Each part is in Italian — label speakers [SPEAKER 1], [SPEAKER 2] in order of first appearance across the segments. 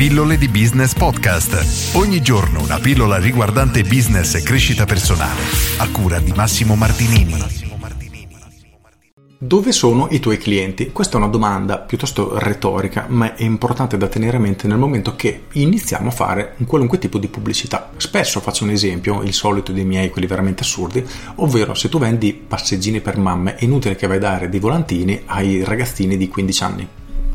[SPEAKER 1] Pillole di Business Podcast. Ogni giorno una pillola riguardante business e crescita personale. A cura di Massimo Martinini.
[SPEAKER 2] Dove sono i tuoi clienti? Questa è una domanda piuttosto retorica, ma è importante da tenere a mente nel momento che iniziamo a fare un qualunque tipo di pubblicità. Spesso faccio un esempio, il solito dei miei, quelli veramente assurdi, ovvero se tu vendi passeggini per mamme, è inutile che vai a dare dei volantini ai ragazzini di 15 anni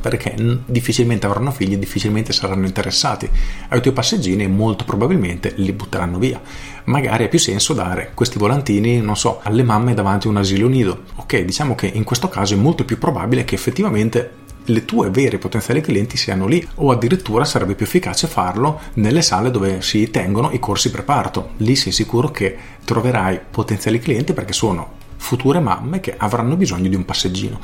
[SPEAKER 2] perché difficilmente avranno figli, difficilmente saranno interessati ai tuoi passeggini e molto probabilmente li butteranno via. Magari ha più senso dare questi volantini, non so, alle mamme davanti a un asilo nido. Ok, diciamo che in questo caso è molto più probabile che effettivamente le tue vere potenziali clienti siano lì o addirittura sarebbe più efficace farlo nelle sale dove si tengono i corsi preparto. Lì sei sicuro che troverai potenziali clienti perché sono future mamme che avranno bisogno di un passeggino.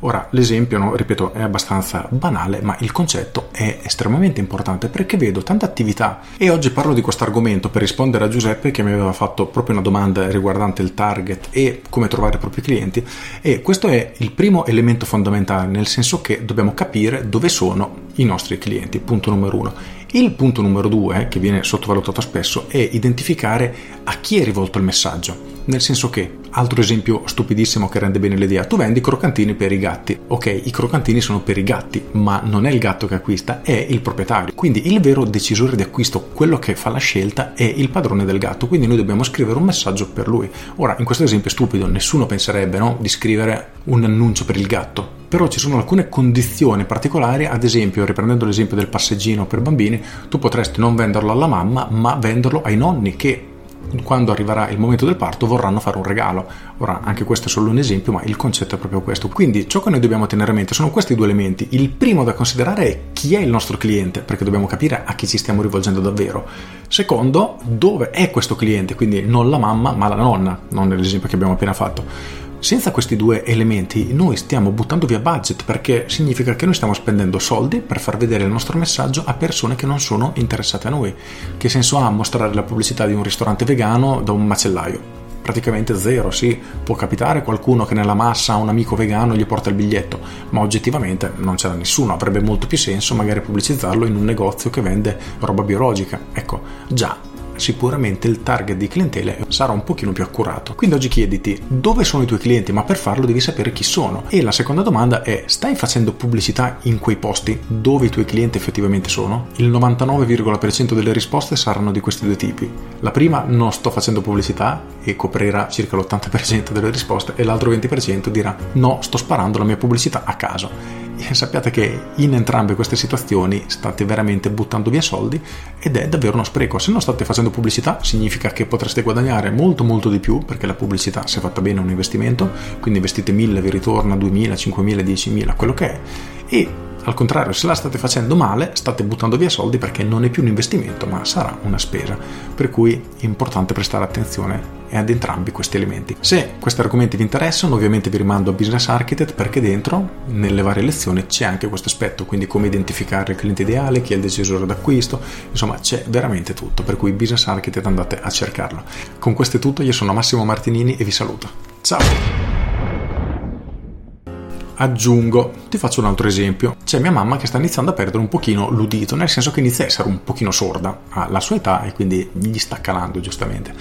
[SPEAKER 2] Ora, l'esempio, no, ripeto, è abbastanza banale, ma il concetto è estremamente importante perché vedo tante attività e oggi parlo di questo argomento per rispondere a Giuseppe che mi aveva fatto proprio una domanda riguardante il target e come trovare i propri clienti e questo è il primo elemento fondamentale, nel senso che dobbiamo capire dove sono i nostri clienti, punto numero uno. Il punto numero due, che viene sottovalutato spesso, è identificare a chi è rivolto il messaggio. Nel senso che, altro esempio stupidissimo che rende bene l'idea, tu vendi croccantini per i gatti. Ok, i croccantini sono per i gatti, ma non è il gatto che acquista, è il proprietario. Quindi il vero decisore di acquisto, quello che fa la scelta, è il padrone del gatto. Quindi noi dobbiamo scrivere un messaggio per lui. Ora, in questo esempio stupido, nessuno penserebbe no, di scrivere un annuncio per il gatto. Però ci sono alcune condizioni particolari, ad esempio, riprendendo l'esempio del passeggino per bambini, tu potresti non venderlo alla mamma, ma venderlo ai nonni che quando arriverà il momento del parto vorranno fare un regalo. Ora, anche questo è solo un esempio, ma il concetto è proprio questo. Quindi ciò che noi dobbiamo tenere a mente sono questi due elementi. Il primo da considerare è chi è il nostro cliente, perché dobbiamo capire a chi ci stiamo rivolgendo davvero. Secondo, dove è questo cliente, quindi non la mamma, ma la nonna, non nell'esempio che abbiamo appena fatto. Senza questi due elementi noi stiamo buttando via budget perché significa che noi stiamo spendendo soldi per far vedere il nostro messaggio a persone che non sono interessate a noi. Che senso ha mostrare la pubblicità di un ristorante vegano da un macellaio? praticamente zero, sì, può capitare qualcuno che nella massa ha un amico vegano gli porta il biglietto, ma oggettivamente non c'era nessuno, avrebbe molto più senso magari pubblicizzarlo in un negozio che vende roba biologica. Ecco, già sicuramente il target di clientele sarà un pochino più accurato. Quindi oggi chiediti dove sono i tuoi clienti, ma per farlo devi sapere chi sono. E la seconda domanda è stai facendo pubblicità in quei posti dove i tuoi clienti effettivamente sono? Il 99,% delle risposte saranno di questi due tipi. La prima non sto facendo pubblicità e coprirà circa l'80% delle risposte e l'altro 20% dirà no, sto sparando la mia pubblicità a caso sappiate che in entrambe queste situazioni state veramente buttando via soldi ed è davvero uno spreco. Se non state facendo pubblicità significa che potreste guadagnare molto molto di più perché la pubblicità se fatta bene è un investimento, quindi investite 1000 vi ritorna 2000, 5000, 10000, quello che è. E al contrario, se la state facendo male, state buttando via soldi perché non è più un investimento, ma sarà una spesa. Per cui è importante prestare attenzione ad entrambi questi elementi. Se questi argomenti vi interessano, ovviamente vi rimando a Business Architect perché dentro, nelle varie lezioni, c'è anche questo aspetto, quindi come identificare il cliente ideale, chi è il decisore d'acquisto, insomma c'è veramente tutto, per cui Business Architect andate a cercarlo. Con questo è tutto, io sono Massimo Martinini e vi saluto. Ciao! Aggiungo, ti faccio un altro esempio. C'è mia mamma che sta iniziando a perdere un pochino l'udito, nel senso che inizia a essere un pochino sorda alla sua età e quindi gli sta calando giustamente.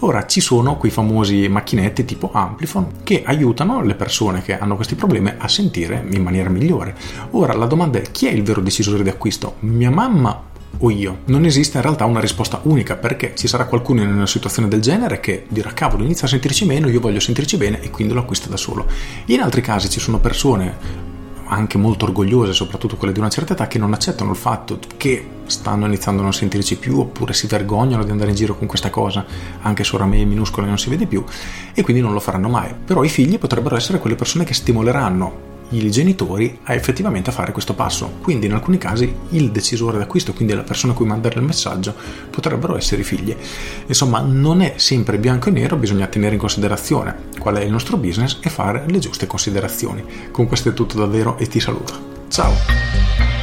[SPEAKER 2] Ora ci sono quei famosi macchinetti tipo Amplifon che aiutano le persone che hanno questi problemi a sentire in maniera migliore. Ora la domanda è chi è il vero decisore di acquisto? Mia mamma o io. Non esiste in realtà una risposta unica perché ci sarà qualcuno in una situazione del genere che dirà cavolo inizia a sentirci meno, io voglio sentirci bene e quindi lo acquista da solo. In altri casi ci sono persone anche molto orgogliose, soprattutto quelle di una certa età, che non accettano il fatto che stanno iniziando a non sentirci più oppure si vergognano di andare in giro con questa cosa, anche se oramai è minuscola e non si vede più, e quindi non lo faranno mai. Però i figli potrebbero essere quelle persone che stimoleranno i genitori a effettivamente fare questo passo. Quindi in alcuni casi il decisore d'acquisto, quindi la persona a cui mandare il messaggio, potrebbero essere i figli. Insomma, non è sempre bianco e nero, bisogna tenere in considerazione qual è il nostro business e fare le giuste considerazioni. Con questo è tutto davvero e ti saluto. Ciao!